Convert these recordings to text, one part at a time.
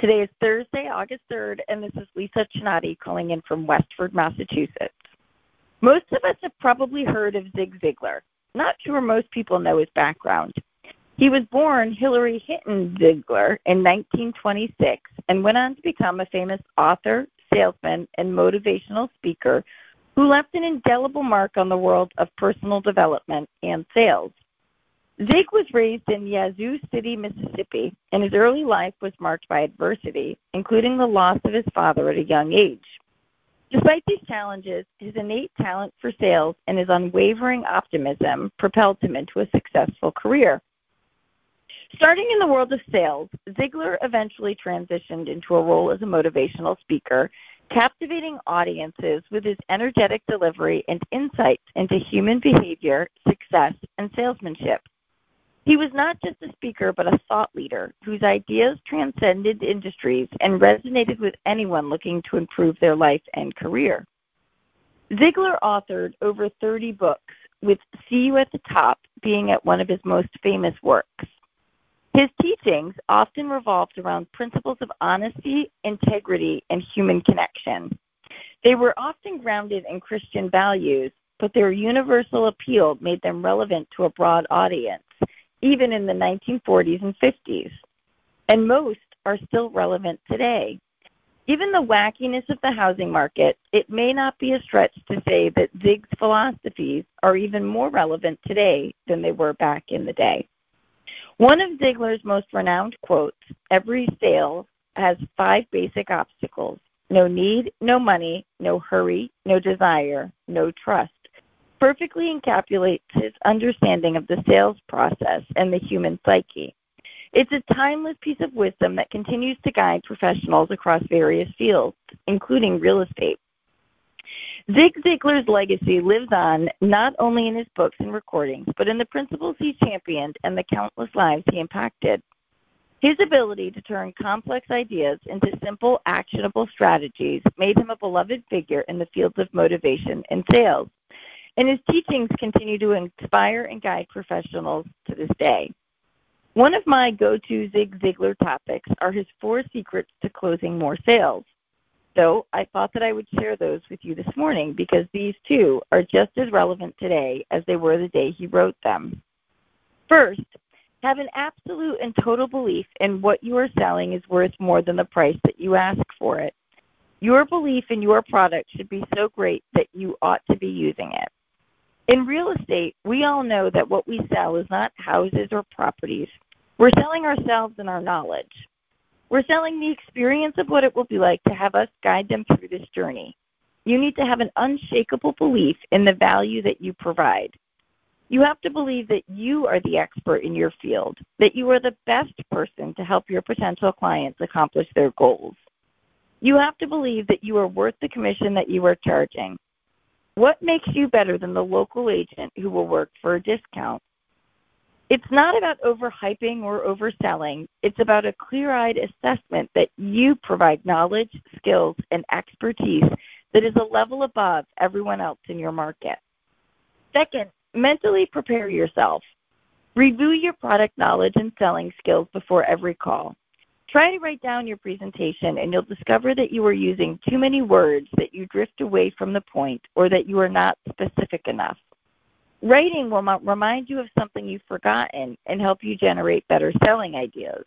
Today is Thursday, August 3rd, and this is Lisa Chinatti calling in from Westford, Massachusetts. Most of us have probably heard of Zig Ziglar. Not sure most people know his background. He was born Hilary Hinton Ziglar in 1926 and went on to become a famous author, salesman, and motivational speaker who left an indelible mark on the world of personal development and sales. Zig was raised in Yazoo City, Mississippi, and his early life was marked by adversity, including the loss of his father at a young age. Despite these challenges, his innate talent for sales and his unwavering optimism propelled him into a successful career. Starting in the world of sales, Ziglar eventually transitioned into a role as a motivational speaker, captivating audiences with his energetic delivery and insights into human behavior, success, and salesmanship. He was not just a speaker, but a thought leader whose ideas transcended industries and resonated with anyone looking to improve their life and career. Ziglar authored over 30 books, with See You at the Top being at one of his most famous works. His teachings often revolved around principles of honesty, integrity, and human connection. They were often grounded in Christian values, but their universal appeal made them relevant to a broad audience even in the 1940s and 50s. And most are still relevant today. Given the wackiness of the housing market, it may not be a stretch to say that Zig's philosophies are even more relevant today than they were back in the day. One of Ziglar's most renowned quotes every sale has five basic obstacles no need, no money, no hurry, no desire, no trust perfectly encapsulates his understanding of the sales process and the human psyche. It's a timeless piece of wisdom that continues to guide professionals across various fields, including real estate. Zig Ziglar's legacy lives on not only in his books and recordings, but in the principles he championed and the countless lives he impacted. His ability to turn complex ideas into simple, actionable strategies made him a beloved figure in the fields of motivation and sales and his teachings continue to inspire and guide professionals to this day. One of my go to Zig Ziglar topics are his four secrets to closing more sales. So I thought that I would share those with you this morning because these too are just as relevant today as they were the day he wrote them. First, have an absolute and total belief in what you are selling is worth more than the price that you ask for it. Your belief in your product should be so great that you ought to be using it. In real estate, we all know that what we sell is not houses or properties. We're selling ourselves and our knowledge. We're selling the experience of what it will be like to have us guide them through this journey. You need to have an unshakable belief in the value that you provide. You have to believe that you are the expert in your field, that you are the best person to help your potential clients accomplish their goals. You have to believe that you are worth the commission that you are charging, what makes you better than the local agent who will work for a discount? It's not about overhyping or overselling. It's about a clear eyed assessment that you provide knowledge, skills, and expertise that is a level above everyone else in your market. Second, mentally prepare yourself. Review your product knowledge and selling skills before every call. Try to write down your presentation, and you'll discover that you are using too many words, that you drift away from the point, or that you are not specific enough. Writing will remind you of something you've forgotten and help you generate better selling ideas.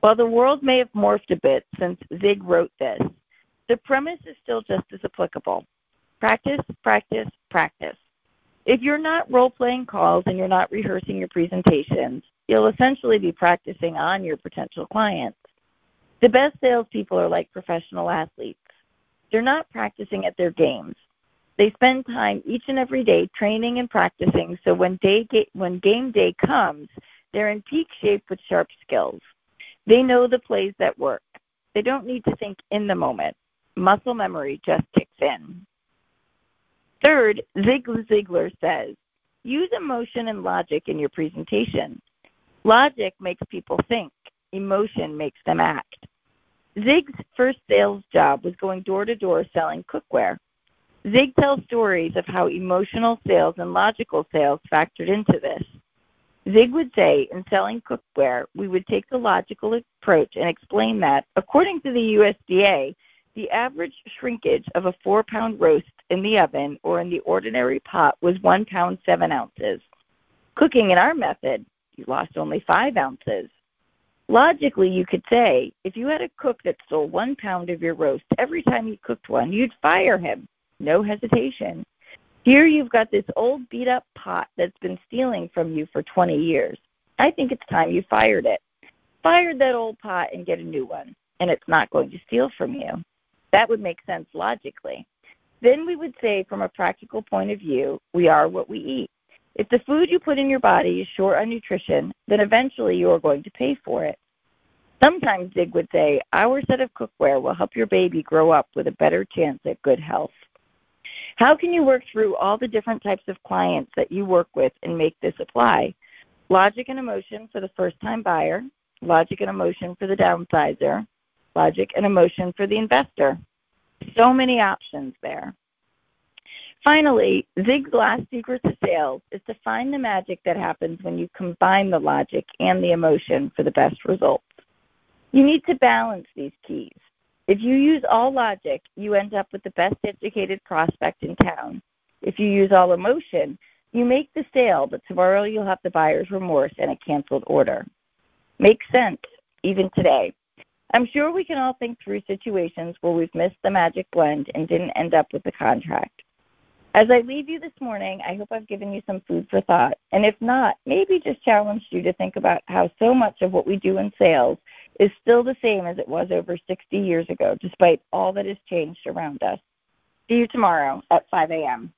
While the world may have morphed a bit since Zig wrote this, the premise is still just as applicable. Practice, practice, practice. If you're not role playing calls and you're not rehearsing your presentations, you'll essentially be practicing on your potential clients. The best salespeople are like professional athletes. They're not practicing at their games. They spend time each and every day training and practicing so when day when game day comes, they're in peak shape with sharp skills. They know the plays that work. They don't need to think in the moment. Muscle memory just kicks in. Third, Zig Ziglar says, use emotion and logic in your presentation. Logic makes people think. Emotion makes them act. Zig's first sales job was going door to door selling cookware. Zig tells stories of how emotional sales and logical sales factored into this. Zig would say in selling cookware, we would take the logical approach and explain that, according to the USDA, the average shrinkage of a four pound roast in the oven or in the ordinary pot was one pound seven ounces. Cooking in our method, you lost only five ounces. Logically, you could say if you had a cook that stole one pound of your roast every time you cooked one, you'd fire him. No hesitation. Here you've got this old beat up pot that's been stealing from you for 20 years. I think it's time you fired it. Fire that old pot and get a new one, and it's not going to steal from you. That would make sense logically. Then we would say, from a practical point of view, we are what we eat. If the food you put in your body is short on nutrition, then eventually you are going to pay for it. Sometimes Zig would say, Our set of cookware will help your baby grow up with a better chance at good health. How can you work through all the different types of clients that you work with and make this apply? Logic and emotion for the first time buyer, logic and emotion for the downsizer, logic and emotion for the investor. So many options there. Finally, Zig's last secret to sales is to find the magic that happens when you combine the logic and the emotion for the best results. You need to balance these keys. If you use all logic, you end up with the best educated prospect in town. If you use all emotion, you make the sale, but tomorrow you'll have the buyer's remorse and a canceled order. Makes sense, even today. I'm sure we can all think through situations where we've missed the magic blend and didn't end up with the contract. As I leave you this morning, I hope I've given you some food for thought. And if not, maybe just challenged you to think about how so much of what we do in sales is still the same as it was over 60 years ago, despite all that has changed around us. See you tomorrow at 5 a.m.